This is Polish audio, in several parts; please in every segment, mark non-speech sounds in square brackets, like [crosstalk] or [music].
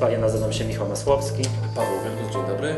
Państwa, ja nazywam się Michał Masłowski. Paweł Wielkus, dzień dobry.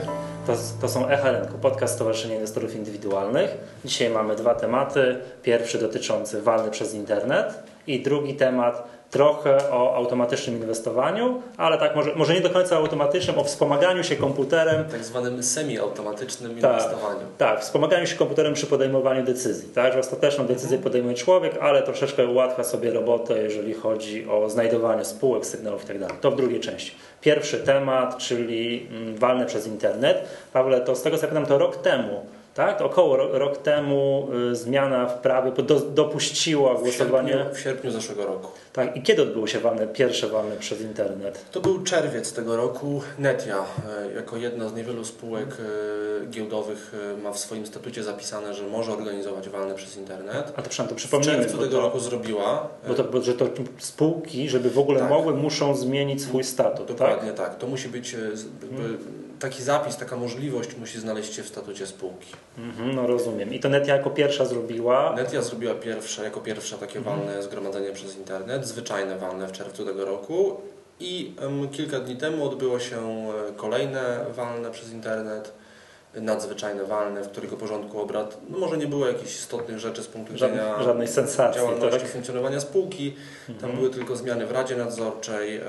To, to są Echa Rynku, podcast Stowarzyszenia Inwestorów Indywidualnych. Dzisiaj mamy dwa tematy. Pierwszy dotyczący walny przez internet i drugi temat trochę o automatycznym inwestowaniu, ale tak może, może nie do końca automatycznym, o wspomaganiu się komputerem. Tak zwanym semi-automatycznym Tak, inwestowaniu. tak, wspomaganiu się komputerem przy podejmowaniu decyzji. Tak, że ostateczną decyzję podejmuje człowiek, ale troszeczkę ułatwia sobie robotę, jeżeli chodzi o znajdowanie spółek, sygnałów itd. To w drugiej części. Pierwszy temat, czyli mm, walne przez internet. Pawle, to z tego co pamiętam, to rok temu tak? Około ro- rok temu y, zmiana w prawie do, dopuściła W głosowanie. sierpniu, w sierpniu zeszłego roku. Tak, i kiedy odbyło się walne, pierwsze walne przez internet? To był czerwiec tego roku. Netia, e, jako jedna z niewielu spółek e, giełdowych, ma w swoim statucie zapisane, że może organizować walne przez internet. A to przynajmniej to W przypomnijmy, czerwcu bo tego to, roku zrobiła. bo to, bo, że to spółki, żeby w ogóle Tak. mogły, muszą zmienić swój statut, tak? Dokładnie tak. To musi być jakby taki zapis, taka możliwość musi znaleźć się w statucie spółki. Mhm, no rozumiem. I to Netia jako pierwsza zrobiła. Netia zrobiła pierwsze, jako pierwsza takie walne zgromadzenie przez internet, zwyczajne walne w czerwcu tego roku i em, kilka dni temu odbyło się e, kolejne walne przez internet, nadzwyczajne walne, w których o porządku obrad no może nie było jakichś istotnych rzeczy z punktu widzenia Żadnej, żadnej sensacji. działalności, Tak? funkcjonowania spółki. Tam Mhm. były tylko zmiany w Radzie Nadzorczej, e,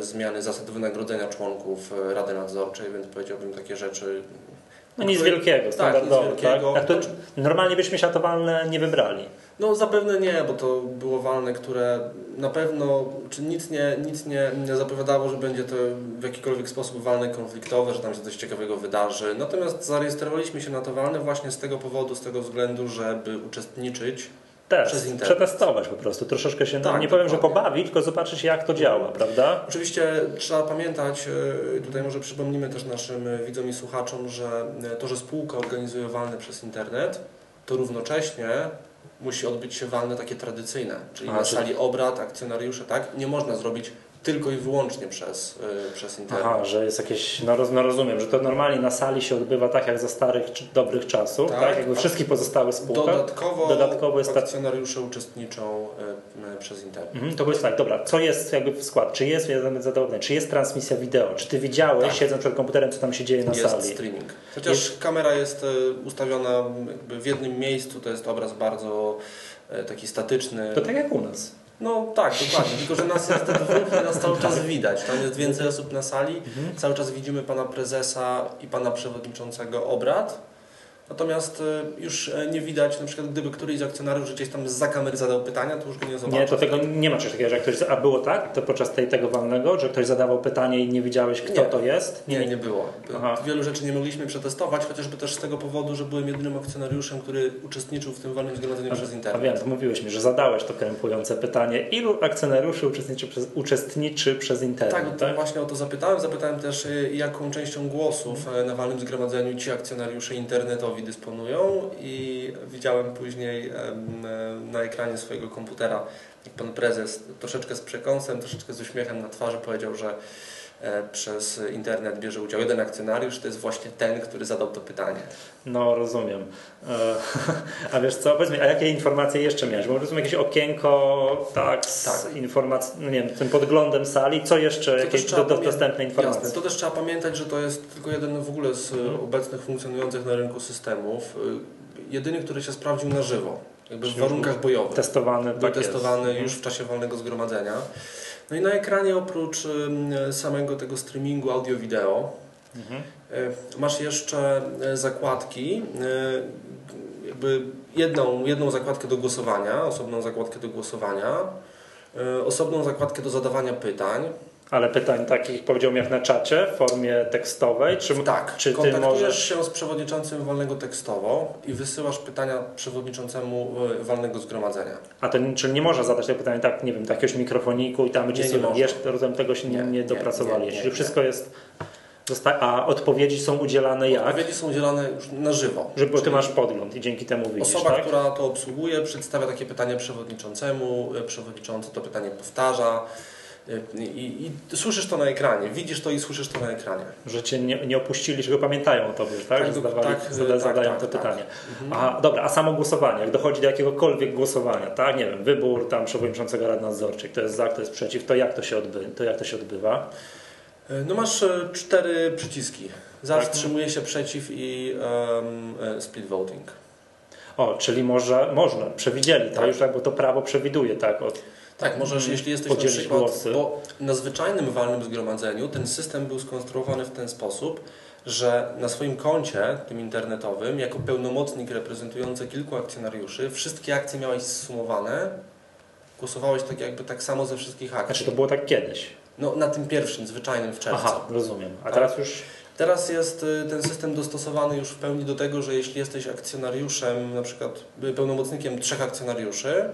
zmiany zasad wynagrodzenia członków e, Rady Nadzorczej, więc powiedziałbym takie rzeczy No nic które- wielkiego, nic standardowo. Tak, wielkiego. tak? normalnie byśmy się nie wybrali. No zapewne nie, bo to było walne, które na pewno, czy nic nie, nic nie, nie zapowiadało, że będzie to w jakikolwiek sposób walne konfliktowe, że tam się coś ciekawego wydarzy. Natomiast zarejestrowaliśmy się na to walne właśnie z tego powodu, z tego względu, żeby uczestniczyć. Test, Przez internet. przetestować po prostu, troszeczkę się, Tak, nie powiem, że dokładnie. pobawić, tylko zobaczyć jak to działa, prawda? Oczywiście trzeba pamiętać, e, tutaj może przypomnimy też naszym e, widzom i słuchaczom, że e, to, że spółka organizuje walne przez internet, to równocześnie musi odbyć się walne takie tradycyjne, czyli A, na sali obrad, akcjonariusze, tak? Nie można zrobić tylko i wyłącznie przez, e, przez internet. Aha, że jest jakieś, no, roz, no rozumiem, że to normalnie na sali się odbywa tak jak za starych, czy dobrych czasów, tak? Tak. Jakby wszystkich pozostałych spółkach. Dodatkowo, Dodatkowo jest tak- akcjonariusze uczestniczą e, e, przez internet. Mhm, to jest tak, dobra, co jest jakby w skład? Czy jest, pytanie, czy jest transmisja wideo? Czy ty widziałeś, Tak. siedząc przed komputerem, co tam się dzieje na jest sali? streaming. Chociaż kamera jest e, ustawiona jakby w jednym miejscu, to jest obraz bardzo e, taki statyczny. To tak jak u nas. No tak, [laughs] dokładnie. Tylko, że nas jest dwóch i nas cały czas widać. Tam jest więcej osób na sali. Mhm. Cały czas widzimy pana prezesa i pana przewodniczącego obrad. Natomiast e, już e, nie widać, na przykład gdyby któryś z akcjonariuszy gdzieś tam za kamery zadał pytania, to już go nie zobaczy. Nie, to tego nie ma czegoś takiego, że ktoś, a było tak, to podczas tej, tego walnego, że ktoś zadawał pytanie i nie widziałeś kto Nie. to jest? Nie, nie było. Aha. Wielu rzeczy nie mogliśmy przetestować, chociażby też z tego powodu, że byłem jedynym akcjonariuszem, który uczestniczył w tym walnym zgromadzeniu przez A internet. wiem, to mówiłeś mi, że zadałeś to krępujące pytanie. Ilu akcjonariuszy uczestniczy przez, uczestniczy przez internet? Tak, to właśnie o to zapytałem. Zapytałem też, y, jaką częścią głosów y, na walnym zgromadzeniu ci akcjonariusze internetowi dysponują i widziałem później na ekranie swojego komputera, jak pan prezes troszeczkę z przekąsem, troszeczkę z uśmiechem na twarzy powiedział, że przez internet bierze udział jeden akcjonariusz, to jest właśnie ten, który zadał to pytanie. No, rozumiem. E, [laughs] A wiesz co, powiedz mi, a jakie informacje jeszcze miałeś? Bo rozumiem jakieś okienko, tak, z Tak. informacji, no nie wiem, tym podglądem sali, co jeszcze, To jakieś do, dostępne informacje? Jasne. To też trzeba pamiętać, że to jest tylko jeden w ogóle z Mhm. e, obecnych funkcjonujących na rynku systemów. Y, Jedyny, który się sprawdził na żywo, jakby w warunkach bojowych. Testowany, Był tak jest. testowany Mhm. już w czasie wolnego zgromadzenia. No i na ekranie oprócz samego tego streamingu audio-wideo Mhm. y, masz jeszcze y, zakładki, y, jakby jedną, jedną zakładkę do głosowania, osobną zakładkę do głosowania, osobną zakładkę do zadawania pytań. Ale pytań takich, powiedziałbym, jak na czacie, w formie tekstowej, czy, Tak, czy kontaktujesz możesz... się z przewodniczącym walnego tekstowo i wysyłasz pytania przewodniczącemu y, walnego zgromadzenia. A to czyli nie można zadać tego pytania, tak, nie wiem, do jakiegoś mikrofoniku i tam nie sobie, jeszcze rozumiem, tego się nie, Nie, dopracowali. nie, nie, Czyli wszystko jest... A odpowiedzi są udzielane jak? Odpowiedzi są udzielane już na żywo. Że, bo ty masz podgląd i dzięki temu widzisz, Osoba, tak? która to obsługuje, przedstawia takie pytanie przewodniczącemu, y, przewodniczący to pytanie powtarza i, i słyszysz to na ekranie, widzisz to i słyszysz to na ekranie. Że cię nie, nie opuścili, że go pamiętają o tobie, tak? Tak, że do- zadawali, tak, zada, tak, zadają tak, to tak. pytanie. Mhm. Aha, dobra, a samo głosowanie, jak dochodzi do jakiegokolwiek głosowania, tak? Nie wiem, wybór tam przewodniczącego Rady Nadzorczej, kto jest za, kto jest przeciw, to jak to się odbywa? To jak to się odbywa? E, No masz e, cztery przyciski. Za, Tak. się przeciw i e, split voting. O, czyli może, można, przewidzieli, tak? Tak. Już tak, bo to prawo przewiduje, tak? Od, Tak, możesz, jeśli jesteś na przykład, głosy. bo na zwyczajnym walnym zgromadzeniu ten system był skonstruowany w ten sposób, że na swoim koncie, tym internetowym, jako pełnomocnik reprezentujący kilku akcjonariuszy, wszystkie akcje miałeś zsumowane, głosowałeś tak jakby tak samo ze wszystkich akcji. znaczy to było tak kiedyś. No na tym pierwszym, zwyczajnym w czerwcu. Aha, rozumiem. A teraz już Teraz jest y, ten system dostosowany już w pełni do tego, że jeśli jesteś akcjonariuszem, na przykład y, pełnomocnikiem trzech akcjonariuszy,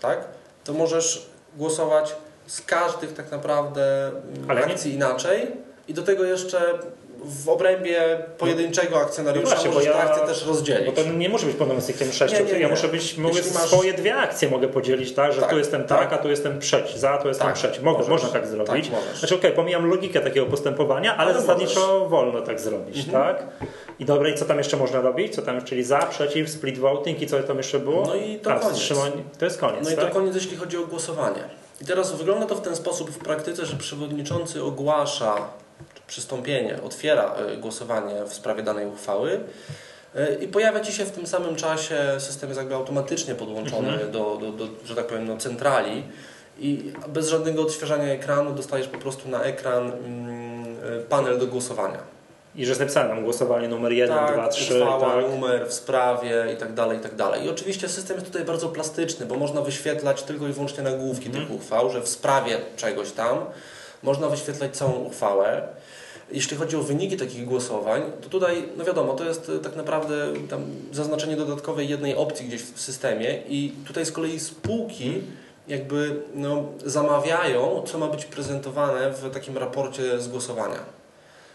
tak, to możesz głosować z każdych tak naprawdę mm, Ale nie- akcji inaczej. I do tego jeszcze w obrębie pojedynczego akcjonariusza No właśnie, możesz ja- te akcje też rozdzielić. Bo to nie może być pełnomocnikiem sześciu. Nie, nie, Ja nie. muszę być, mogę masz- swoje dwie akcje mogę podzielić, tak? Że Tak, tu jestem tak, tak. a tu jestem przeciw. Za, tu jestem Tak, przeciw. Mogę, możesz. można tak zrobić. Tak, możesz. Znaczy okej, pomijam logikę takiego postępowania, ale, Ale zasadniczo wolno tak zrobić, Mhm. tak? I dobra, i co tam jeszcze można robić? Co tam, czyli za, przeciw, split voting i co tam jeszcze było? No i to A, koniec. To jest koniec, No i tak? to koniec, jeśli chodzi o głosowanie. I teraz wygląda to w ten sposób w praktyce, że przewodniczący ogłasza przystąpienie, otwiera y, głosowanie w sprawie danej uchwały y, i pojawia Ci się w tym samym czasie, system jest jakby automatycznie podłączony Mhm. do, do, do, że tak powiem, no, centrali i bez żadnego odświeżania ekranu dostajesz po prostu na ekran mm, y, panel do głosowania. I że jest napisane tam głosowanie numer 1, tak, 2, 3, uchwała, tak? numer w sprawie i tak dalej, i tak dalej. I oczywiście system jest tutaj bardzo plastyczny, bo można wyświetlać tylko i wyłącznie nagłówki Mhm. tych uchwał, że w sprawie czegoś tam można wyświetlać całą uchwałę. Jeśli chodzi o wyniki takich głosowań, to tutaj, no wiadomo, to jest y, tak naprawdę zaznaczenie dodatkowej jednej opcji gdzieś w systemie i tutaj z kolei spółki jakby no, zamawiają, co ma być prezentowane w takim raporcie z głosowania.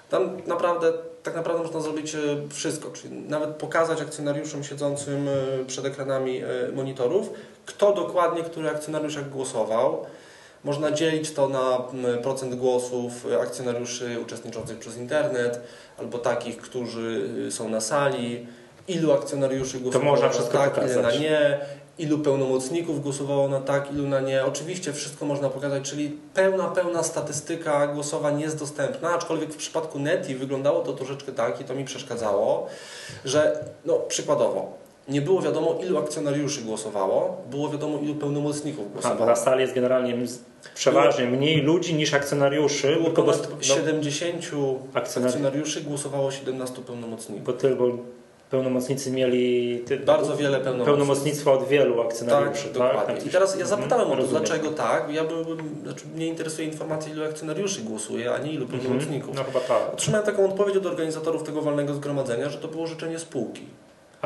Tam naprawdę, tak naprawdę można zrobić e, wszystko, czyli nawet pokazać akcjonariuszom siedzącym e, przed ekranami e, monitorów, kto dokładnie, który akcjonariusz jak głosował. Można dzielić to na procent głosów akcjonariuszy uczestniczących przez internet, albo takich, którzy e, są na sali, ilu akcjonariuszy głosowało na tak, ile na nie, ilu pełnomocników głosowało na tak, ilu na nie. Oczywiście wszystko można pokazać, czyli pełna, pełna statystyka głosowań jest dostępna, aczkolwiek w przypadku Neti wyglądało to troszeczkę tak i to mi przeszkadzało, że no przykładowo nie było wiadomo ilu akcjonariuszy głosowało, było wiadomo ilu pełnomocników głosowało. na sali jest generalnie przeważnie mniej ludzi niż akcjonariuszy, bo, ponad no, 70 akcjonariuszy, głosowało 17 pełnomocników. bo, ty, bo pełnomocnicy mieli ty, Bardzo wiele pełnomocników. pełnomocnictwo od wielu akcjonariuszy, Tak, tak? dokładnie. I teraz ja Mhm, zapytałem o to, dlaczego tak. Ja byłbym, znaczy mnie interesuje informacja, ilu akcjonariuszy głosuje, a nie ilu Mhm. pełnomocników. No chyba tak. Otrzymałem taką odpowiedź od organizatorów tego walnego zgromadzenia, że to było życzenie spółki.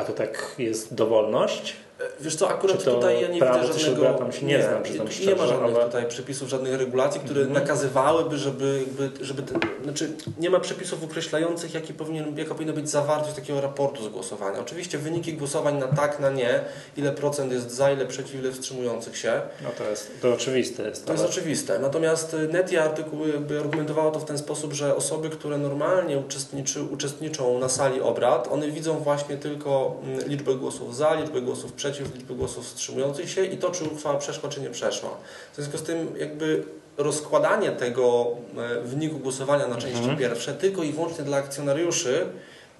A to tak jest dowolność? E, Wiesz co, akurat tutaj ja nie prawo, widzę żadnego... tam się nie znam, przyznam nie ma żadnych ale- tutaj przepisów, żadnych regulacji, które Mhm. nakazywałyby, żeby, jakby, żeby te, znaczy nie ma przepisów określających, jaki powinien, jaka powinna być zawartość takiego raportu z głosowania. Oczywiście wyniki głosowań na tak, na nie, ile procent jest za, ile przeciw, ile wstrzymujących się. No to jest, to oczywiste jest. To jest ale- oczywiste. Natomiast y, Netia artykuły jakby argumentowało to w ten sposób, że osoby, które normalnie uczestniczy, uczestniczą na sali obrad, one widzą właśnie tylko mm, liczbę głosów za, liczbę głosów przeciw, liczbę głosów wstrzymujących się i to, czy uchwała przeszła, czy nie przeszła. W związku z tym jakby rozkładanie tego e, wyniku głosowania na części Mhm. pierwsze tylko i wyłącznie dla akcjonariuszy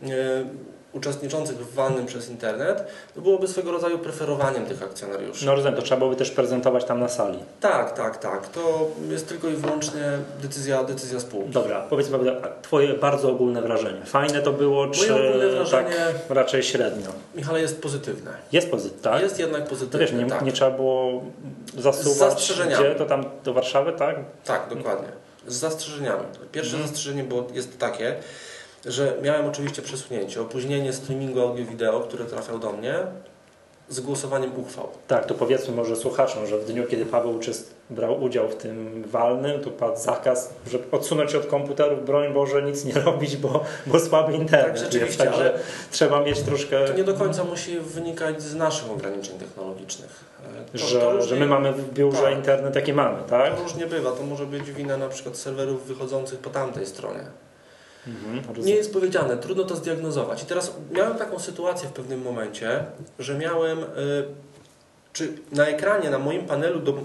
e, uczestniczących w walnym przez internet, to byłoby swego rodzaju preferowaniem tych akcjonariuszy. No rozumiem, to trzeba byłoby też prezentować tam na sali. Tak, tak, tak. To jest tylko i wyłącznie decyzja, decyzja spółki. Dobra, powiedz mi, Twoje bardzo ogólne wrażenie. Fajne to było, czy ogólne wrażenie- tak raczej średnio? Michale, jest pozytywne. Jest pozytywne, tak? Jest jednak pozytywne. wiesz, nie, tak. nie trzeba było zasuwać, gdzie to tam do Warszawy, tak? tak, dokładnie. Z zastrzeżeniami. Pierwsze Mhm. zastrzeżenie było, jest takie, że miałem oczywiście przesunięcie, opóźnienie streamingu audio-wideo, które trafiał do mnie z głosowaniem uchwał. Tak, to powiedzmy może słuchaczom, że w dniu, kiedy Paweł uczest... brał udział w tym walnym, to padł zakaz, żeby odsunąć się od komputerów, broń Boże, nic nie [laughs] robić, bo, bo słaby internet. Tak, rzeczywiście, jest, ale- trzeba mieć troszkę, To nie do końca musi wynikać z naszych ograniczeń technologicznych. E, To, że, to różnie- że my mamy w biurze tak. internet, jaki mamy, tak? To różnie bywa. To może być wina na przykład serwerów wychodzących po tamtej stronie. Mhm. Nie jest powiedziane, trudno to zdiagnozować. I teraz miałem taką sytuację w pewnym momencie, że miałem, y, czy na ekranie, na moim panelu, do, y,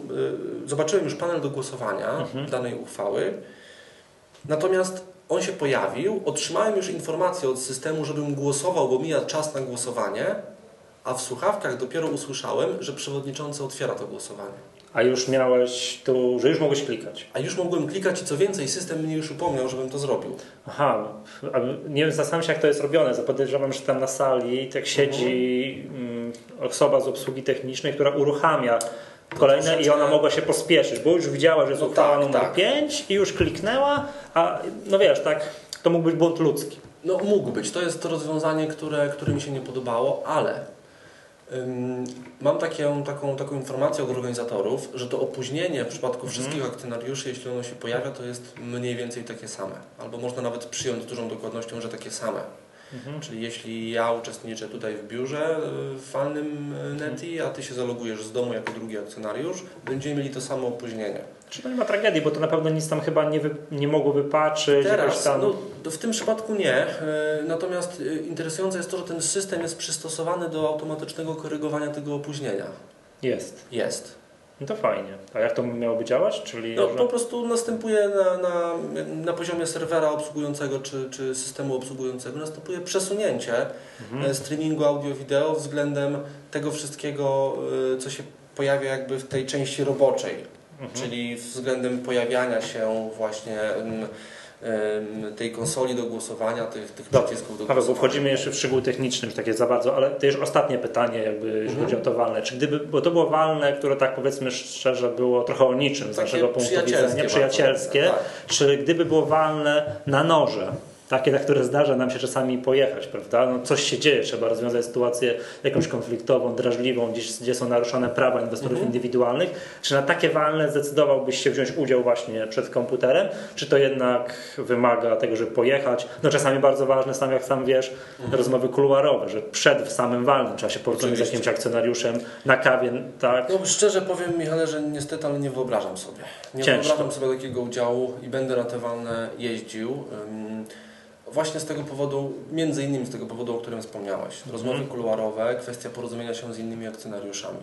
zobaczyłem już panel do głosowania Mhm. danej uchwały Natomiast on się pojawił, otrzymałem już informację od systemu, żebym głosował, bo mija czas na głosowanie, a w słuchawkach dopiero usłyszałem, że przewodniczący otwiera to głosowanie. A już miałeś tu, że już mogłeś klikać. A już mogłem klikać i co więcej, system mnie już upomniał, żebym to zrobił. Aha, nie wiem, zastanawiam się jak to jest robione. Podejrzewam, że tam na sali tak siedzi mm, osoba z obsługi technicznej, która uruchamia kolejne i ona mogła się pospieszyć, bo już widziała, że jest No uchwała tak, numer tak. 5 i już kliknęła, a no wiesz, tak, to mógł być błąd ludzki. No mógł być. To jest to rozwiązanie, które, które mi się nie podobało, ale mam takie, taką, taką informację od organizatorów, że to opóźnienie w przypadku wszystkich akcjonariuszy, jeśli ono się pojawia, to jest mniej więcej takie same. Albo można nawet przyjąć z dużą dokładnością, że takie same. Czyli jeśli ja uczestniczę tutaj w biurze y, w walnym y, Neti, a Ty się zalogujesz z domu jako drugi akcjonariusz, będziemy mieli to samo opóźnienie. Czy to nie ma tragedii, bo to na pewno nic tam chyba nie, wy, nie mogło wypaczyć. Teraz, tam... no, w tym przypadku nie. E, Natomiast e, interesujące jest to, że ten system jest przystosowany do automatycznego korygowania tego opóźnienia. Jest. Jest. No to fajnie. A jak to miałoby działać? Czyli No, że... po prostu następuje na, na, na poziomie serwera obsługującego czy, czy systemu obsługującego następuje przesunięcie Mhm. e, streamingu audio-wideo względem tego wszystkiego, co się pojawia jakby w tej części roboczej. Mhm. czyli względem pojawiania się właśnie tej konsoli do głosowania, tych, tych Dobrze. przycisków do Paweł, głosowania. wchodzimy jeszcze w szczegóły techniczne, już takie za bardzo, ale to już ostatnie pytanie, jakby jeśli Mhm. chodzi o to walne. Czy gdyby, bo to było walne, które tak powiedzmy szczerze było trochę o niczym z naszego punktu przyjacielskie widzenia, bardzo, przyjacielskie, tak. czy gdyby było walne na noże, takie, na które zdarza nam się czasami pojechać, prawda? No coś się dzieje, trzeba rozwiązać sytuację jakąś konfliktową, drażliwą, gdzieś, gdzie są naruszone prawa inwestorów Mhm. indywidualnych. Czy na takie walne zdecydowałbyś się wziąć udział właśnie przed komputerem, czy to jednak wymaga tego, żeby pojechać? No czasami bardzo ważne są, jak sam wiesz, rozmowy kuluarowe, że przed samym walnym trzeba się porozumieć z jakimś akcjonariuszem na kawie, tak? No szczerze powiem Michale, że niestety, ale nie wyobrażam sobie. Nie Ciężko. wyobrażam sobie takiego udziału i będę na te walne jeździł. Właśnie z tego powodu, między innymi z tego powodu, o którym wspomniałeś. Rozmowy Mhm. kuluarowe, kwestia porozumienia się z innymi akcjonariuszami.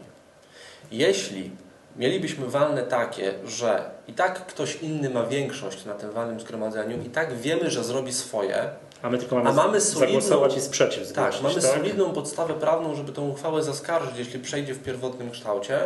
Jeśli mielibyśmy walne takie, że i tak ktoś inny ma większość na tym walnym zgromadzeniu i tak wiemy, że zrobi swoje, A my tylko mamy, A mamy zagłosować solidną- i sprzeciw tak, zgłosić, mamy tak? solidną podstawę prawną, żeby tę uchwałę zaskarżyć, jeśli przejdzie w pierwotnym kształcie,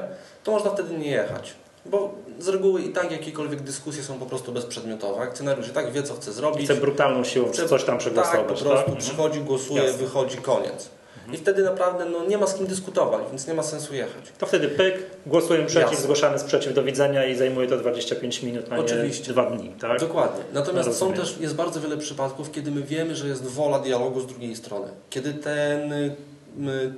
to można wtedy nie jechać. Bo z reguły i tak jakiekolwiek dyskusje są po prostu bezprzedmiotowe. Akcjonariusz i tak wie, co chce zrobić. Chce brutalną siłą Chce- coś tam tak, przegłosować, po tak? prostu Mhm. przychodzi, głosuje, Jasne. wychodzi, koniec. I wtedy naprawdę no, nie ma z kim dyskutować, więc nie ma sensu jechać. To wtedy pyk, głosujemy przeciw, Jasne. zgłaszamy sprzeciw, do widzenia i zajmuje to 25 minut, a Oczywiście. nie dwa dni, tak? Dokładnie. Natomiast No, są też, jest bardzo wiele przypadków, kiedy my wiemy, że jest wola dialogu z drugiej strony. Kiedy ten,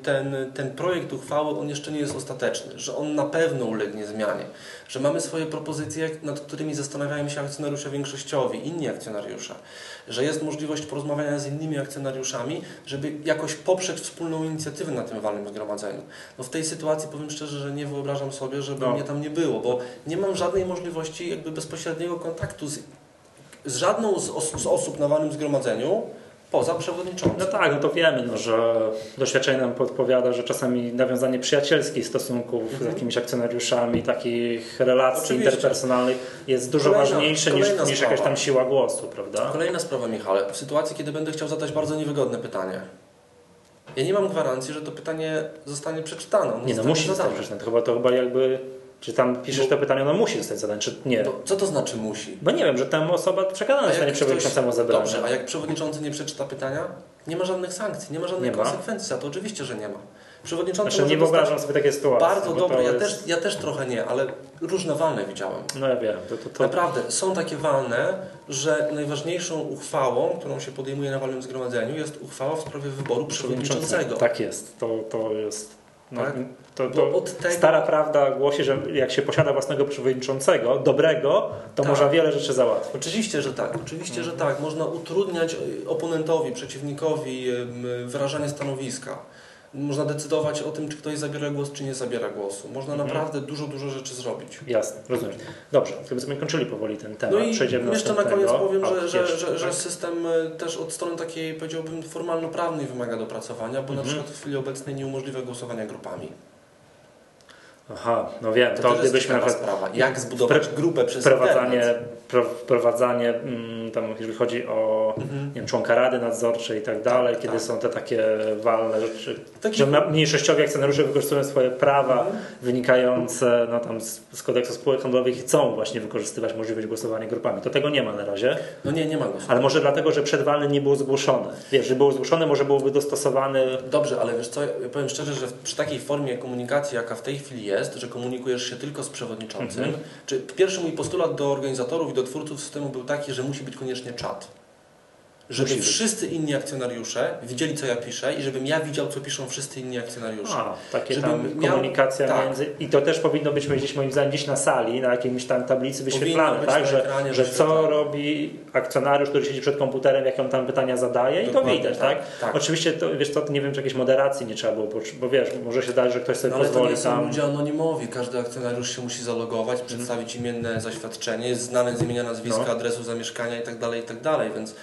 ten, ten projekt uchwały, on jeszcze nie jest ostateczny, że on na pewno ulegnie zmianie, że mamy swoje propozycje, nad którymi zastanawiają się akcjonariusze większościowi, inni akcjonariusze, że jest możliwość porozmawiania z innymi akcjonariuszami, żeby jakoś poprzeć wspólną inicjatywę na tym walnym zgromadzeniu. No w tej sytuacji powiem szczerze, że nie wyobrażam sobie, żeby No. mnie tam nie było, bo nie mam żadnej możliwości jakby bezpośredniego kontaktu z, z żadną z, os z osób na walnym zgromadzeniu poza przewodniczącym. No tak, no to wiemy, no, że doświadczenie nam podpowiada, że czasami nawiązanie przyjacielskich stosunków z Mhm. jakimiś akcjonariuszami, takich relacji Oczywiście. interpersonalnych jest dużo Kolejna- ważniejsze niż, kolejna niż jakaś sprawa. tam siła głosu, prawda? Kolejna sprawa, Michale. W sytuacji, kiedy będę chciał zadać bardzo niewygodne pytanie, ja nie mam gwarancji, że to pytanie zostanie przeczytane. Nie no, musi zostać przeczytane. Chyba to chyba jakby, czy tam piszesz to pytanie, ono musi zostać zadane, czy nie. To, co to znaczy musi? Bo nie wiem, że tam osoba przekazana zostanie przewodniczącemu zebrania. Dobrze, a jak przewodniczący nie przeczyta pytania, nie ma żadnych sankcji, nie ma żadnych Nie ma? konsekwencji za to. Oczywiście, że nie ma. Przewodniczący Znaczy, nie wyobrażam sobie takiej sytuacji. bardzo dobre, ja, jest- też, ja też trochę nie, ale różne walne widziałem. No ja wiem, to, to, to, Naprawdę, są takie walne, że najważniejszą uchwałą, którą się podejmuje na walnym zgromadzeniu, jest uchwała w sprawie wyboru przewodniczącego. Tak jest, to, to jest. No, Tak? to, to tego, Stara prawda głosi, że jak się posiada własnego przewodniczącego, dobrego, to Tak. można wiele rzeczy załatwić. Oczywiście, że tak, oczywiście, że tak. Można utrudniać oponentowi, przeciwnikowi wyrażanie stanowiska. Można decydować o tym, czy ktoś zabiera głos, czy nie zabiera głosu. Można Mhm. naprawdę dużo, dużo rzeczy zrobić. Jasne, rozumiem. Dobrze, sobie kończyli powoli ten temat. No i Przejdziemy jeszcze na koniec powiem, O, że, że, jeszcze, że, że tak? system y, też od strony takiej, powiedziałbym, formalno-prawnej wymaga dopracowania, bo na Mhm. przykład w chwili obecnej nie umożliwia głosowania grupami. Aha, no wiem, To, to, gdybyśmy na przykład sprawa. Jak zbudować grupę przez wprowadzanie, internet? Pro- wprowadzanie mm, tam, jeżeli chodzi o nie wiem, członka rady nadzorczej i tak dalej, kiedy tak. są te takie walne rzeczy, Taki- że mniejszościowi akcjonariusze wykorzystują swoje prawa Mhm. wynikające no, tam z, z kodeksu spółek handlowych i chcą właśnie wykorzystywać możliwość głosowania grupami. To tego nie ma na razie, No nie, nie ma go. ale może dlatego, że przedwalne nie było zgłoszone. Wiesz, że było zgłoszone, może byłoby dostosowany Dobrze, ale wiesz co, ja powiem szczerze, że przy takiej formie komunikacji, jaka w tej chwili jest, że komunikujesz się tylko z przewodniczącym, Mhm. czy pierwszy mój postulat do organizatorów i do twórców systemu był taki, że musi być koniecznie czat. Żeby Musi być. wszyscy inni akcjonariusze widzieli, co ja piszę i żebym ja widział, co piszą wszyscy inni akcjonariusze. A, takie Żebym tam miał- komunikacja tak. między. I to też powinno być gdzieś moim zdaniem gdzieś na sali, na jakimś tam tablicy wyświetlane, być tak? Że, że co robi akcjonariusz, który siedzi przed komputerem, jakie on tam pytania zadaje i to Dokładnie widać, tak, tak? tak. Oczywiście to wiesz co, nie wiem, czy jakiejś moderacji nie trzeba było, bo wiesz, może się dać, że ktoś sobie No, ale to pozwoli nie są ludzie anonimowi. Każdy akcjonariusz się musi zalogować, Mhm. przedstawić imienne zaświadczenie, jest znane z imienia, nazwiska, No. adresu zamieszkania itd., itd. Więc mm,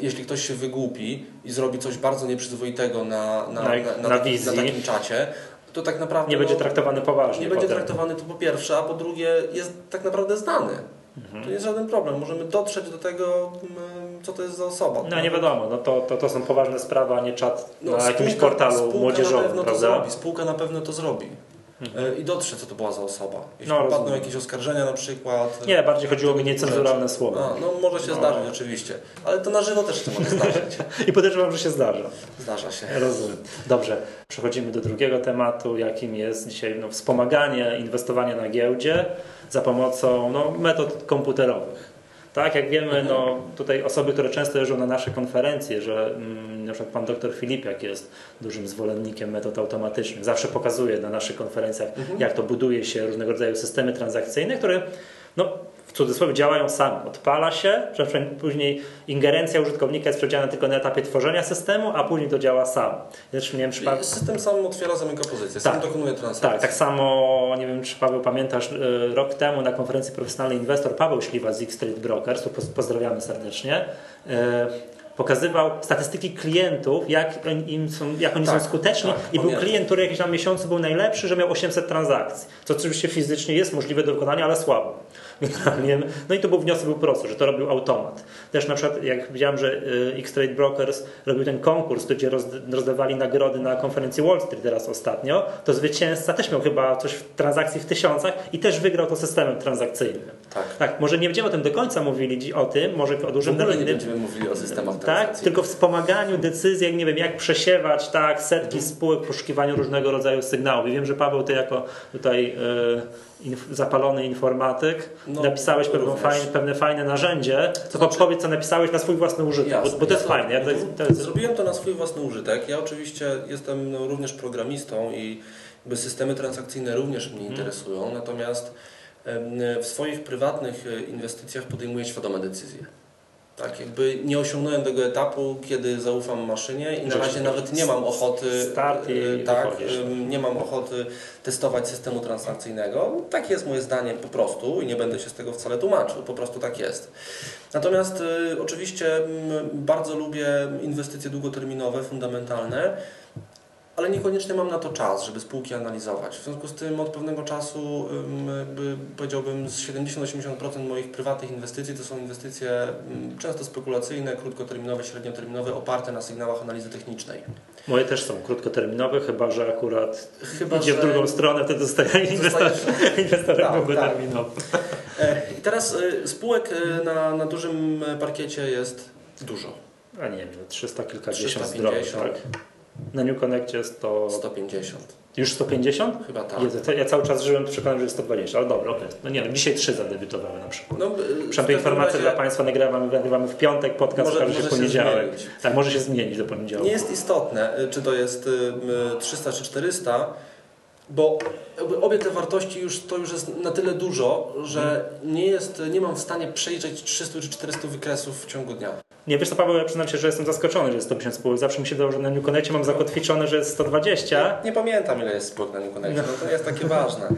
jeśli ktoś się wygłupi i zrobi coś bardzo nieprzyzwoitego na, na, Na- na, na takim, czacie, to tak naprawdę Nie będzie no, traktowany poważnie. nie będzie traktowany to po pierwsze, a po drugie jest tak naprawdę znany. Mhm. To nie jest żaden problem. Możemy dotrzeć do tego, mm, co to jest za osoba. No nie wiadomo, no to, to, to są poważne sprawy, a nie czat No, na jakimś portalu młodzieżowym. Spółka na pewno to zrobi. Mhm. E, I dotrze, co to była za osoba. Jeśli No, padną jakieś oskarżenia na przykład. Nie, bardziej chodziło mi niecenzuralne słowa. A, no może się No. zdarzyć oczywiście, ale to na żywo też się może zdarzyć. [laughs] I podejrzewam, że się zdarza. Zdarza się. Rozumiem. Dobrze, przechodzimy do drugiego tematu, jakim jest dzisiaj no, wspomaganie inwestowania na giełdzie za pomocą no, metod komputerowych. Tak, jak wiemy, no, tutaj osoby, które często jeżdżą na nasze konferencje, że mm, na przykład pan dr Filipiak jest dużym zwolennikiem metod automatycznych, zawsze pokazuje na naszych konferencjach, jak to buduje się różnego rodzaju systemy transakcyjne, które no, w cudzysłowie działają same. Odpala się, później ingerencja użytkownika jest przewidziana tylko na etapie tworzenia systemu, a później to działa sam. Zresztą nie wiem, czy pan... system sam otwiera, zamyka pozycję, Tak. sam dokonuje transakcji. Tak, tak samo, nie wiem czy Paweł pamiętasz, y, rok temu na konferencji Profesjonalny Inwestor Paweł Śliwa z X-Trade Brokers, tu poz- pozdrawiamy serdecznie, y, pokazywał statystyki klientów, jak są, jak oni Tak, są skuteczni tak, i był pamiętam. klient, który jakiś tam miesiącu był najlepszy, że miał 800 transakcji, co oczywiście fizycznie jest możliwe do wykonania, ale słabo. Generalnie, No i to był wniosek był prosty, że to robił automat. Też na przykład jak widziałem, że y, X-Trade Brokers robił ten konkurs, gdzie roz, rozdawali nagrody na konferencji Wall Street teraz ostatnio, to zwycięzca też miał chyba coś w transakcji w tysiącach i też wygrał to systemem transakcyjnym. Tak. Tak, może nie będziemy o tym do końca mówili o tym, może o W dużym ogóle nie będziemy mówili o systemach tak, tylko wspomaganiu decyzji, jak nie wiem, jak przesiewać tak, setki spółek w poszukiwaniu różnego rodzaju sygnałów. I wiem, że Paweł, ty jako tutaj e, inf, zapalony informatyk, No, napisałeś pewną fajne, pewne fajne narzędzie. To Znaczy- powiedz, co napisałeś na swój własny użytek, Jasne, bo, bo to jest fajne. Ja to, Mhm. to jest, Zrobiłem to na swój własny użytek. Ja oczywiście jestem no, również programistą i jakby systemy transakcyjne również mnie interesują, natomiast w swoich prywatnych e, inwestycjach podejmuję świadome decyzje. Tak, jakby nie osiągnąłem tego etapu, kiedy zaufam maszynie i na razie nawet nie mam ochoty start i e, tak, em, nie mam ochoty testować systemu transakcyjnego. Takie jest moje zdanie po prostu i nie będę się z tego wcale tłumaczył, po prostu tak jest. Natomiast y, oczywiście bardzo lubię inwestycje długoterminowe, fundamentalne, ale niekoniecznie mam na to czas, żeby spółki analizować. W związku z tym od pewnego czasu powiedziałbym z 70-80% moich prywatnych inwestycji to są inwestycje często spekulacyjne, krótkoterminowe, średnioterminowe, oparte na sygnałach analizy technicznej. moje też są krótkoterminowe, chyba że akurat Chyba, idzie w że- drugą stronę, wtedy zostaje inwestorem, inwestorem [laughs] Tak, długoterminowym. E, I teraz y, spółek y, na, na dużym parkiecie jest dużo. A nie wiem, 300 kilkadziesiąt 350. zdrowych, tak? Na New Connectie jest to 150. już 150? Chyba tak. Jezu, ja cały czas żyłem przekonany, że jest 120, ale dobra, okej. No nie wiem, dzisiaj trzy zadebiutowały na przykład. No, y, Przynajmniej każdym informacja razie dla Państwa, nagrywamy, nagrywamy w piątek, podcast Może- ukaże się w się poniedziałek. zmienić. tak, może się zmienić do poniedziałku. Nie jest istotne, y, czy to jest y, y, 300 czy 400, bo obie te wartości już to już jest na tyle dużo, że nie, jest, nie mam w stanie przejrzeć 300 czy 400 wykresów w ciągu dnia. Nie, wiesz co Paweł, ja przyznam się, że jestem zaskoczony, że jest 150 spółek. Zawsze mi się wydało, że na New Connectie mam zakotwiczone, że jest 120. Nie pamiętam ile jest spółek na New Connectie, no to jest takie ważne.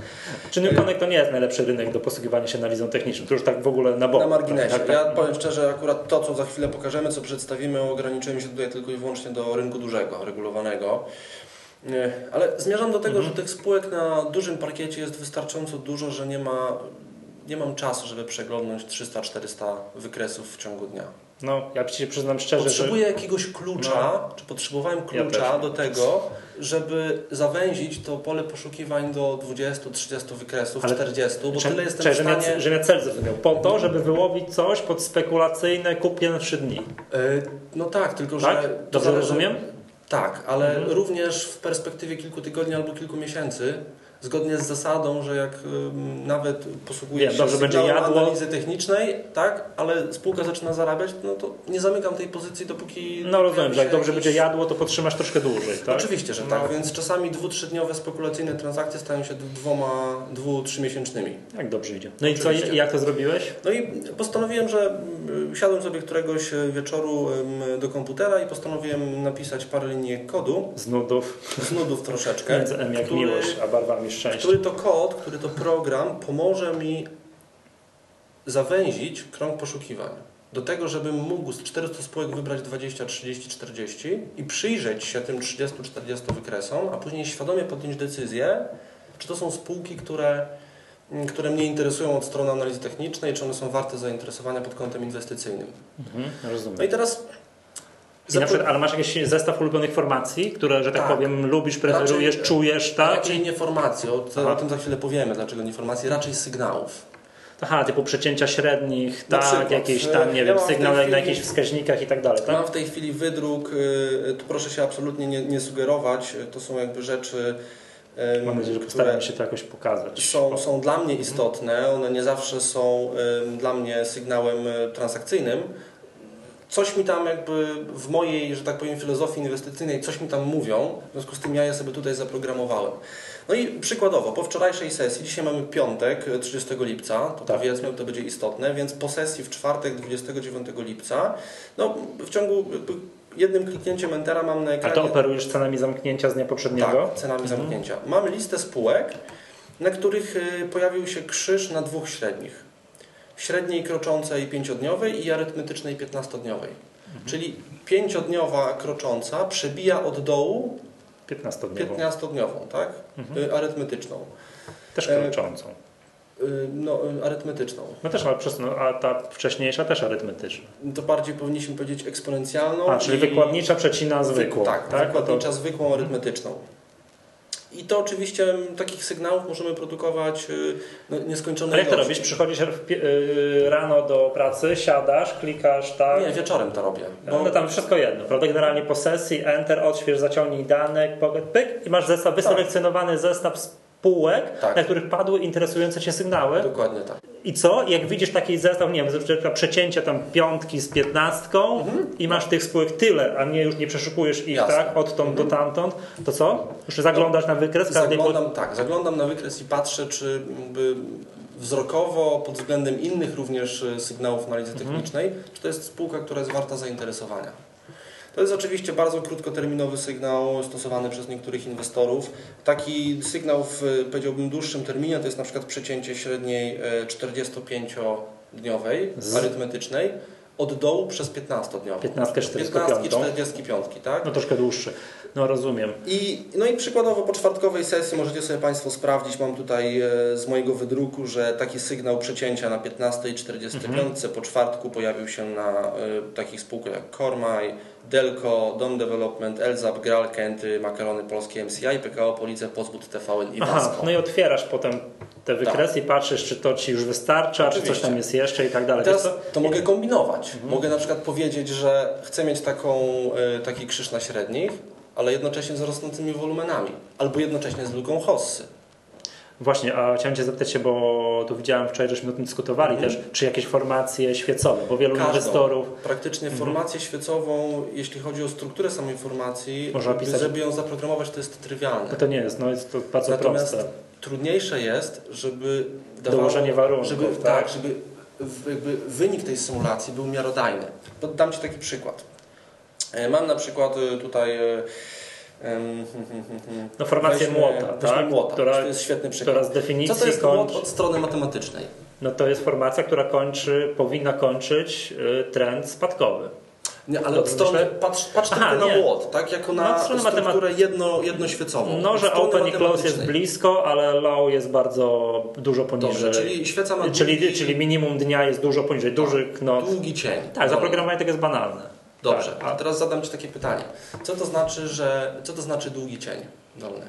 Czy New Connect to nie jest najlepszy rynek do posługiwania się analizą techniczną? To już tak w ogóle na bok. Na marginesie. Tak, tak, Ja tak. powiem szczerze, akurat to, co za chwilę pokażemy, co przedstawimy, ograniczymy się tutaj tylko i wyłącznie do rynku dużego, regulowanego. Nie, ale zmierzam do tego, mhm. że tych spółek na dużym parkiecie jest wystarczająco dużo, że nie ma nie mam czasu, żeby przeglądnąć 300-400 wykresów w ciągu dnia. No, ja ci przyznam szczerze, Potrzebuję że... jakiegoś klucza, no. czy potrzebowałem klucza ja do tego, żeby zawęzić to pole poszukiwań do 20, 30 wykresów, Ale 40, bo czy, tyle jestem czy, w stanie... Że, miał cel zrozumiał. Po to, żeby wyłowić coś pod spekulacyjne kupię na 3 dni. Yy, no tak, tylko tak? że... Dobrze rozumiem? Tak, ale mhm. również w perspektywie kilku tygodni albo kilku miesięcy zgodnie z zasadą, że jak nawet posługuje się dobrze będzie jadło. analizy technicznej, tak, ale spółka zaczyna zarabiać, no to nie zamykam tej pozycji, dopóki... No rozumiem, że jak dobrze jakiś... będzie jadło, to potrzymasz troszkę dłużej, tak? Oczywiście, że no. tak, więc czasami dwu, trzydniowe spekulacyjne transakcje stają się dwoma, dwu, trzymiesięcznymi. Jak dobrze idzie. No Oczywiście. i co, jak to zrobiłeś? No i postanowiłem, że siadłem sobie któregoś wieczoru do komputera i postanowiłem napisać parę linii kodu. Z nudów. Z nudów troszeczkę. Między M jak który, miłość, a barwami szczęścia. Który to kod, który to program pomoże mi zawęzić krąg poszukiwań. Do tego, żebym mógł z 400 spółek wybrać 20, 30, 40 i przyjrzeć się tym 30-40 wykresom, a później świadomie podjąć decyzję, czy to są spółki, które, które mnie interesują od strony analizy technicznej, czy one są warte zainteresowania pod kątem inwestycyjnym. Mhm, rozumiem. No i teraz Przykład, ale masz jakiś zestaw ulubionych formacji, które, że tak, tak powiem, lubisz, preferujesz, raczej, czujesz, tak? Raczej nie formacji, o, o, tym za chwilę powiemy, dlaczego nie formacji, raczej sygnałów. Aha, typu przecięcia średnich, tak, przykład, jakieś tam, nie ja wiem, sygnały chwili, na jakichś wskaźnikach i tak dalej, tak? Mam w tej chwili wydruk, y, tu proszę się absolutnie nie, nie sugerować, to są jakby rzeczy, Mam nadzieję, że postaramy się to jakoś pokazać. Są, są dla mnie istotne, one nie zawsze są dla mnie sygnałem y, transakcyjnym, coś mi tam jakby w mojej, że tak powiem, filozofii inwestycyjnej, coś mi tam mówią, w związku z tym ja je sobie tutaj zaprogramowałem. No i przykładowo, po wczorajszej sesji, dzisiaj mamy piątek, 30 lipca, to tak. powiedzmy, to będzie istotne, więc po sesji w czwartek, 29 lipca, no w ciągu jednym kliknięciem Entera mam na ekranie... A to operujesz cenami zamknięcia z dnia poprzedniego? Tak, cenami mhm. zamknięcia. Mam listę spółek, na których y, pojawił się krzyż na dwóch średnich średniej kroczącej pięciodniowej i arytmetycznej piętnastodniowej. Mhm. Czyli pięciodniowa krocząca przebija od dołu 15-dniową, tak? Mhm. Y, arytmetyczną. Też kroczącą. Y, no, arytmetyczną. No też, ale przez, no, a ta wcześniejsza też arytmetyczna. To bardziej powinniśmy powiedzieć eksponencjalną. A, czyli i... wykładnicza przecina zwykłą. Tak, tak? wykładnicza to... zwykłą arytmetyczną. I to oczywiście takich sygnałów możemy produkować y, no, nieskończone A jak to robisz? Przychodzisz y, rano do pracy, siadasz, klikasz, tak? Nie, wieczorem to robię. Bo... No tam wszystko jedno, prawda? Generalnie po sesji, enter, odśwież, zaciągnij dane, pyk i masz zestaw, wyselekcjonowany zestaw spółek, tak. na których padły interesujące Cię sygnały. Dokładnie tak. I co? Jak widzisz taki zestaw, nie wiem, przecięcia tam piątki z piętnastką mhm. i masz tych spółek tyle, a nie już nie przeszukujesz ich Jasne. tak, odtąd mhm. do tamtąd, to co? Już zaglądasz na wykres? Zaglądam, pod... tak, zaglądam na wykres i patrzę, czy wzrokowo, pod względem innych również e, sygnałów analizy mhm. technicznej, czy to jest spółka, która jest warta zainteresowania. To jest oczywiście bardzo krótkoterminowy sygnał stosowany przez niektórych inwestorów. Taki sygnał w, powiedziałbym, dłuższym terminie to jest na przykład przecięcie średniej 45-dniowej, Z... arytmetycznej od dołu przez 15-dniową. 15, 45. 45, tak? No troszkę dłuższy. No rozumiem. I, no i przykładowo po czwartkowej sesji możecie sobie Państwo sprawdzić, mam tutaj e, z mojego wydruku, że taki sygnał przecięcia na 15 i 45 mhm. po czwartku pojawił się na y, takich spółkach jak Kormaj, Delco, Dom Development, Elzap, Gral, Kenty, Makarony Polskie, MCI, PKO, Policja, Pozbud, TVN i Aha, no i otwierasz potem te wykresy tak. i patrzysz, czy to Ci już wystarcza, Oczywiście. czy coś tam jest jeszcze i tak dalej. Teraz to mogę kombinować. Mhm. Mogę na przykład powiedzieć, że chcę mieć taką, y, taki krzyż na średnich, ale jednocześnie z rosnącymi wolumenami, albo jednocześnie z luką Hossy. Właśnie, a chciałem Cię zapytać się, bo tu widziałem wczoraj, żeśmy o tym dyskutowali mhm. też, czy jakieś formacje świecowe, bo wielu Każdą. inwestorów... Praktycznie mhm. formację świecową, jeśli chodzi o strukturę samej formacji, Można pisać... żeby ją zaprogramować, to jest trywialne. No to nie jest, no jest to bardzo Natomiast proste. trudniejsze jest, żeby dawało... Dołożenie warunków, żeby, tak? tak, żeby jakby wynik tej symulacji był miarodajny. Dam Ci taki przykład. E, mam na przykład e, tutaj e, [laughs] no formację weźmy, młota, weźmy tak? młota, która, to jest świetny przykład. Która z definicji Co to jest młot od strony matematycznej? No to jest formacja, która kończy, powinna kończyć trend spadkowy. Nie, ale od strony, patrz, patrz Aha, tylko na młot, tak? Jako No, na strony strukturę jedno, jednoświecową. No, że open i close jest blisko, ale low jest bardzo dużo poniżej. Dobrze, czyli świeca ma czyli, długi, czyli minimum dnia jest dużo poniżej, duży knot. długi cień. Tak, Dobra. zaprogramowanie tego jest banalne. Dobrze, Tak, a a, teraz zadam Ci takie pytanie. Co to znaczy, że, co to znaczy długi cień dolny?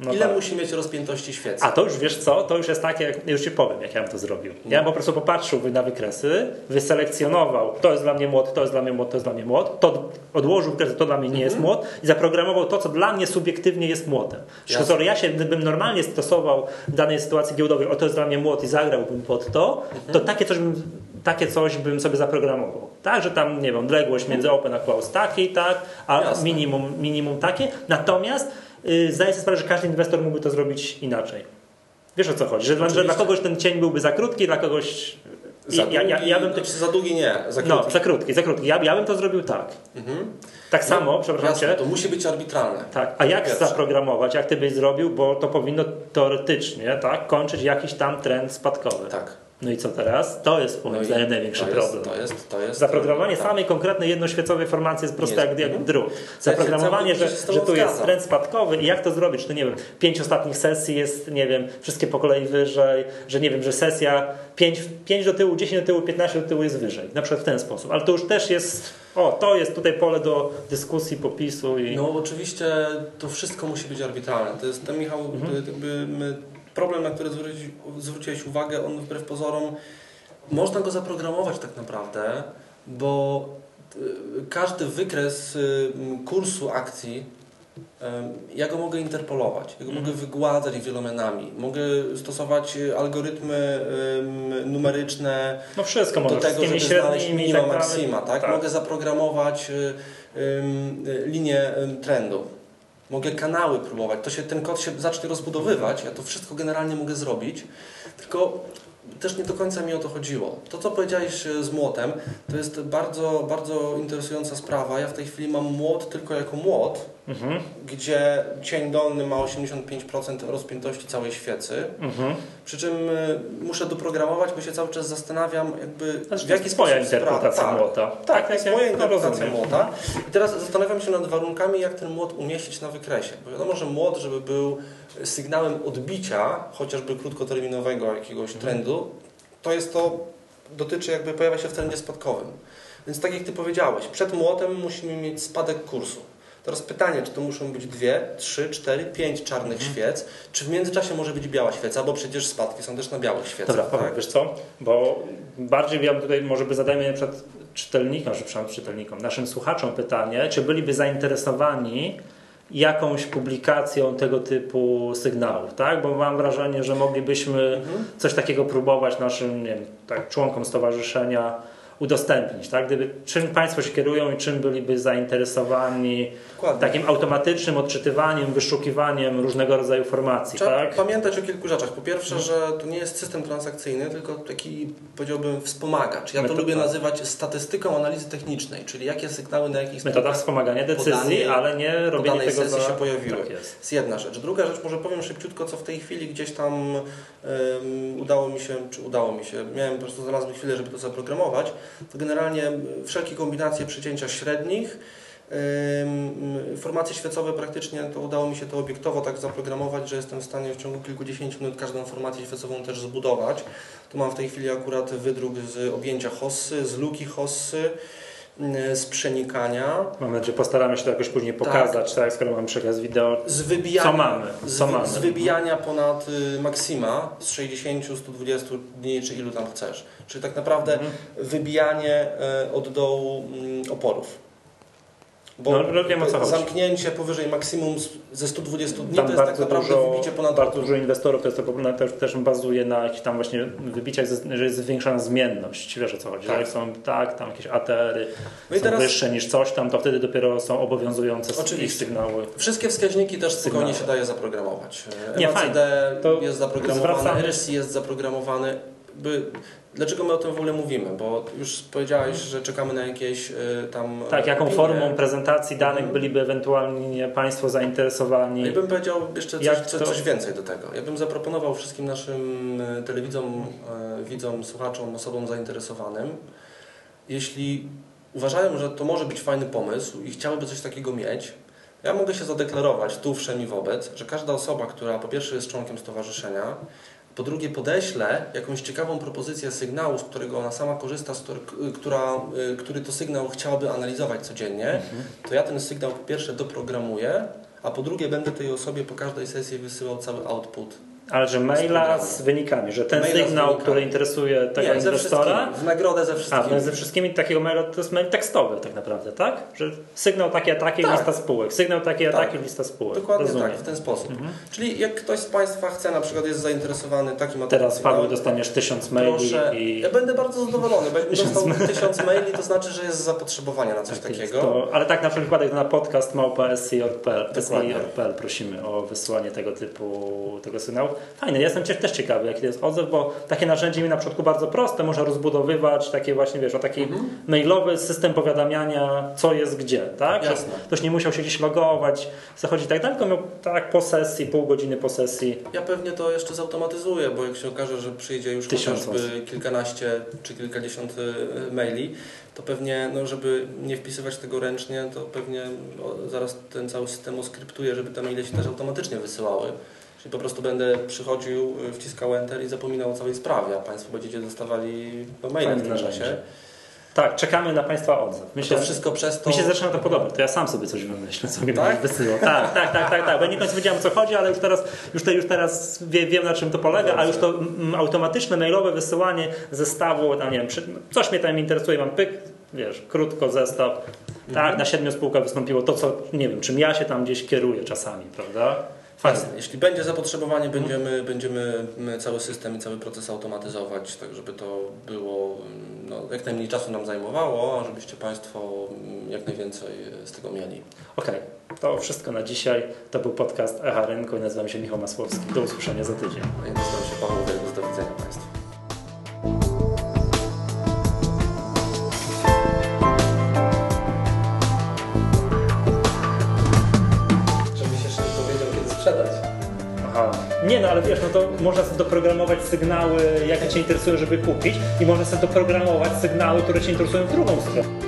No Ile tak. musi mieć rozpiętości świecy? A to już wiesz co, to już jest takie, jak, już ci powiem, jak ja bym to zrobił. Ja bym po prostu popatrzył na wykresy, wyselekcjonował, to jest dla mnie młot, to jest dla mnie młot, to jest dla mnie młot, to odłożył wykresy, to dla mnie nie jest młot i zaprogramował to, co dla mnie subiektywnie jest młotem. Jasne. Skoro ja się, gdybym normalnie stosował w danej sytuacji giełdowej, o to jest dla mnie młot i zagrałbym pod to, to takie coś bym takie coś bym sobie zaprogramował. Tak, że tam, nie wiem, odległość między open a close takiej, tak, a Jasne. minimum, minimum takie. Natomiast zdaję sobie sprawę, że każdy inwestor mógłby to zrobić inaczej. Wiesz o co chodzi? Że, że dla kogoś ten cień byłby za krótki, dla kogoś. Za ja, ja, ja bym. znaczy za długi nie, za No, krótki. za krótki, za krótki. Ja, ja bym to zrobił tak. Mhm. Tak samo, przepraszam Jasne, cię. to musi być arbitralne. Tak, a jak Pierwsze. zaprogramować, jak ty byś zrobił, bo to powinno teoretycznie tak, kończyć jakiś tam trend spadkowy. Tak. No i co teraz? To jest moim No zdaniem największy to problem. Jest, to jest, to jest, Zaprogramowanie tak. samej konkretnej jednoświecowej formacji jest proste Jest. jak, jak Mhm. drut. Zaprogramowanie, że, że tu jest trend spadkowy i jak to zrobić? Czy to nie wiem, pięć ostatnich sesji jest, nie wiem, wszystkie po kolei wyżej, że nie wiem, że sesja 5, 5 do tyłu, 10 do tyłu, 15 do tyłu jest wyżej. Na przykład w ten sposób. Ale to już też jest, o, to jest tutaj pole do dyskusji, popisu i... No oczywiście to wszystko musi być arbitralne. To jest ten Michał, Mhm. to jakby my, problem, na który zwróci, zwróciłeś uwagę, on wbrew pozorom można go zaprogramować tak naprawdę, bo y, każdy wykres y, kursu akcji em, ja go mogę interpolować, ja go Mhm. mogę wygładzać wielomenami, mogę stosować y, algorytmy numeryczne, No wszystko do tego, żeby znaleźć minima, tak maksima, tak? Tak. Mogę zaprogramować y, y, linię trendu. Mogę kanały próbować. To się, ten kod się zacznie rozbudowywać. Ja to wszystko generalnie mogę zrobić. Tylko też nie do końca mi o to chodziło. To, co powiedziałeś y, z młotem, to jest bardzo, bardzo interesująca sprawa. Ja w tej chwili mam młot tylko jako młot, Mhm, gdzie cień dolny ma 85% rozpiętości całej świecy. mhm. Przy czym y, muszę doprogramować, bo się cały czas zastanawiam, jakby Znaczy, w jaki sposób interpretacja spra- młota. Tak, tak, jest moja no, interpretacja młota. I teraz zastanawiam się nad warunkami, jak ten młot umieścić na wykresie. Bo wiadomo, że młot, żeby był sygnałem odbicia, chociażby krótkoterminowego jakiegoś Mhm. trendu, to jest to, dotyczy jakby pojawia się w trendzie spadkowym. Więc tak jak Ty powiedziałeś, przed młotem musimy mieć spadek kursu. Teraz pytanie, czy to muszą być dwie, trzy, cztery, pięć czarnych Mhm. świec, czy w międzyczasie może być biała świeca, bo przecież spadki są też na białych świecach. Dobra, tak? Wiesz co? Bo bardziej ja tutaj może by zadajmy na przykład czytelnikom, że przepraszam, czytelnikom, naszym słuchaczom pytanie, czy byliby zainteresowani jakąś publikacją tego typu sygnałów, tak? Bo mam wrażenie, że moglibyśmy Mhm. coś takiego próbować naszym nie wiem, tak, członkom stowarzyszenia udostępnić, tak? Gdyby, czym Państwo się kierują i czym byliby zainteresowani Dokładnie. takim automatycznym odczytywaniem, wyszukiwaniem różnego rodzaju formacji, Trzeba tak? pamiętać o kilku rzeczach. Po pierwsze, że to nie jest system transakcyjny, tylko taki, powiedziałbym, wspomagacz. Ja to Metoda. lubię nazywać statystyką analizy technicznej, czyli jakie sygnały na jakich Metoda wspomagania decyzji, danej- ale nie robienie tego sesji za... się pojawiły. Tak jest. jest jedna rzecz. Druga rzecz, może powiem szybciutko, co w tej chwili gdzieś tam em, udało mi się, czy udało mi się, miałem po prostu znalazłem chwilę, żeby to zaprogramować, to generalnie wszelkie kombinacje przycięcia średnich, formacje świecowe praktycznie to udało mi się to obiektowo tak zaprogramować, że jestem w stanie w ciągu kilkudziesięciu minut każdą formację świecową też zbudować. Tu mam w tej chwili akurat wydruk z objęcia hossy, z luki hossy, z przenikania. Mam nadzieję, że postaramy się to jakoś później pokazać, tak, skoro mamy przekaz wideo. Z wybijania, Co mamy? Z, Co mamy? z wybijania ponad y, maksima z 60, 120 dni, czy ilu tam chcesz. Czyli tak naprawdę Mhm. wybijanie y, od dołu y, oporów. Bo No, no, o co chodzi. zamknięcie powyżej maksimum ze 120 dni Tam to jest tak naprawdę dużo, wybicie ponad bardzo dużo inwestorów to jest to też, też bazuje na jakichś tam właśnie wybiciach, że jest zwiększana zmienność. Wiesz o co chodzi? Tak. Jak są tak, tam jakieś ATR-y No są teraz wyższe niż coś tam, to wtedy dopiero są obowiązujące ich Oczywiście. sygnały. wszystkie wskaźniki też spokojnie Sygnały. się daje zaprogramować. E, Nie, MACD To jest zaprogramowany, zwracamy- RSI jest zaprogramowany. By, dlaczego my o tym w ogóle mówimy? Bo już powiedziałeś, że czekamy na jakieś y, tam. Tak, jaką opinie. formą prezentacji danych Mhm. byliby ewentualnie Państwo zainteresowani? Ja bym powiedział jeszcze coś, to- coś więcej do tego. Ja bym zaproponował wszystkim naszym e, telewidzom, e, widzom, słuchaczom, osobom zainteresowanym, jeśli uważają, że to może być fajny pomysł i chciałyby coś takiego mieć, ja mogę się zadeklarować tu wszem i wobec, że każda osoba, która po pierwsze jest członkiem stowarzyszenia, po drugie podeślę jakąś ciekawą propozycję sygnału, z którego ona sama korzysta, która, y, który to sygnał chciałaby analizować codziennie, to ja ten sygnał po pierwsze doprogramuję, a po drugie będę tej osobie po każdej sesji wysyłał cały output Ale że maila z wynikami, że ten Maila sygnał, który interesuje tego Nie, ze inwestora, wszystkimi. W nagrodę ze a wszystkimi. no ze wszystkimi takiego maila to jest mail tekstowy tak naprawdę, tak? Że sygnał taki, a taki, Tak. lista spółek. Sygnał taki, a Tak. taki, lista spółek. Dokładnie Rozumiem. tak, w ten sposób. Mhm. Czyli jak ktoś z Państwa chce, na przykład jest zainteresowany takim Teraz materiałem, Paweł dostaniesz tysiąc maili proszę, i ja będę bardzo zadowolony, bo jak dostał tysiąc maili, to znaczy, że jest zapotrzebowanie na coś Tak takiego. To, ale tak na wszelki wypadek na podcast małpa SCJ.pl Dokładnie. SCJ.pl prosimy o wysłanie tego typu tego sygnału. Fajne, ja jestem też ciekawy jaki to jest odzew, bo takie narzędzie mi na początku bardzo proste, można rozbudowywać takie właśnie, wiesz, o taki Mhm. mailowy system powiadamiania, co jest gdzie, tak? Jasne. Ktoś nie musiał się gdzieś logować, zachodzić i tak dalej, tylko miał tak po sesji, pół godziny po sesji. Ja pewnie to jeszcze zautomatyzuję, bo jak się okaże, że przyjdzie już Tysiąc chociażby kilkanaście czy kilkadziesiąt y, maili, to pewnie, no, żeby nie wpisywać tego ręcznie, to pewnie zaraz ten cały system oskryptuje, żeby te maile się też automatycznie wysyłały. Czyli po prostu będę przychodził, y, wciskał Enter i zapominał o całej sprawie, a Państwo będziecie dostawali maile w tym czasie. Tak, czekamy na Państwa odzew. Myślę, To wszystko przez to... Mi się zaczyna to podobać, to ja sam sobie coś wymyślę, co mi Tak? wysyłał. Tak, tak, tak, tak, tak. Bo ja nie końcu wiedziałem o co chodzi, ale już teraz, już te, już teraz wie, wiem na czym to polega, a już to automatyczne mailowe wysyłanie zestawu, tam nie wiem, coś mnie tam interesuje, mam pyk, wiesz, krótko zestaw. Tak, na siedmiu spółkach wystąpiło to, co nie wiem, czym ja się tam gdzieś kieruję czasami, prawda? Fajnie. Jeśli będzie zapotrzebowanie, będziemy, będziemy mm, cały system i cały proces automatyzować, tak żeby to było mm, no, jak najmniej czasu nam zajmowało, a żebyście Państwo mm, jak najwięcej z tego mieli. Okej, to wszystko na dzisiaj. To był podcast Echa Rynku i nazywam się Michał Masłowski. Do usłyszenia za tydzień. Ja nazywam się Paweł Wielgus. Do widzenia Państwu. Nie no, ale wiesz, no to można sobie doprogramować sygnały, jakie Cię interesują, żeby kupić i można sobie doprogramować sygnały, które Cię interesują w drugą stronę.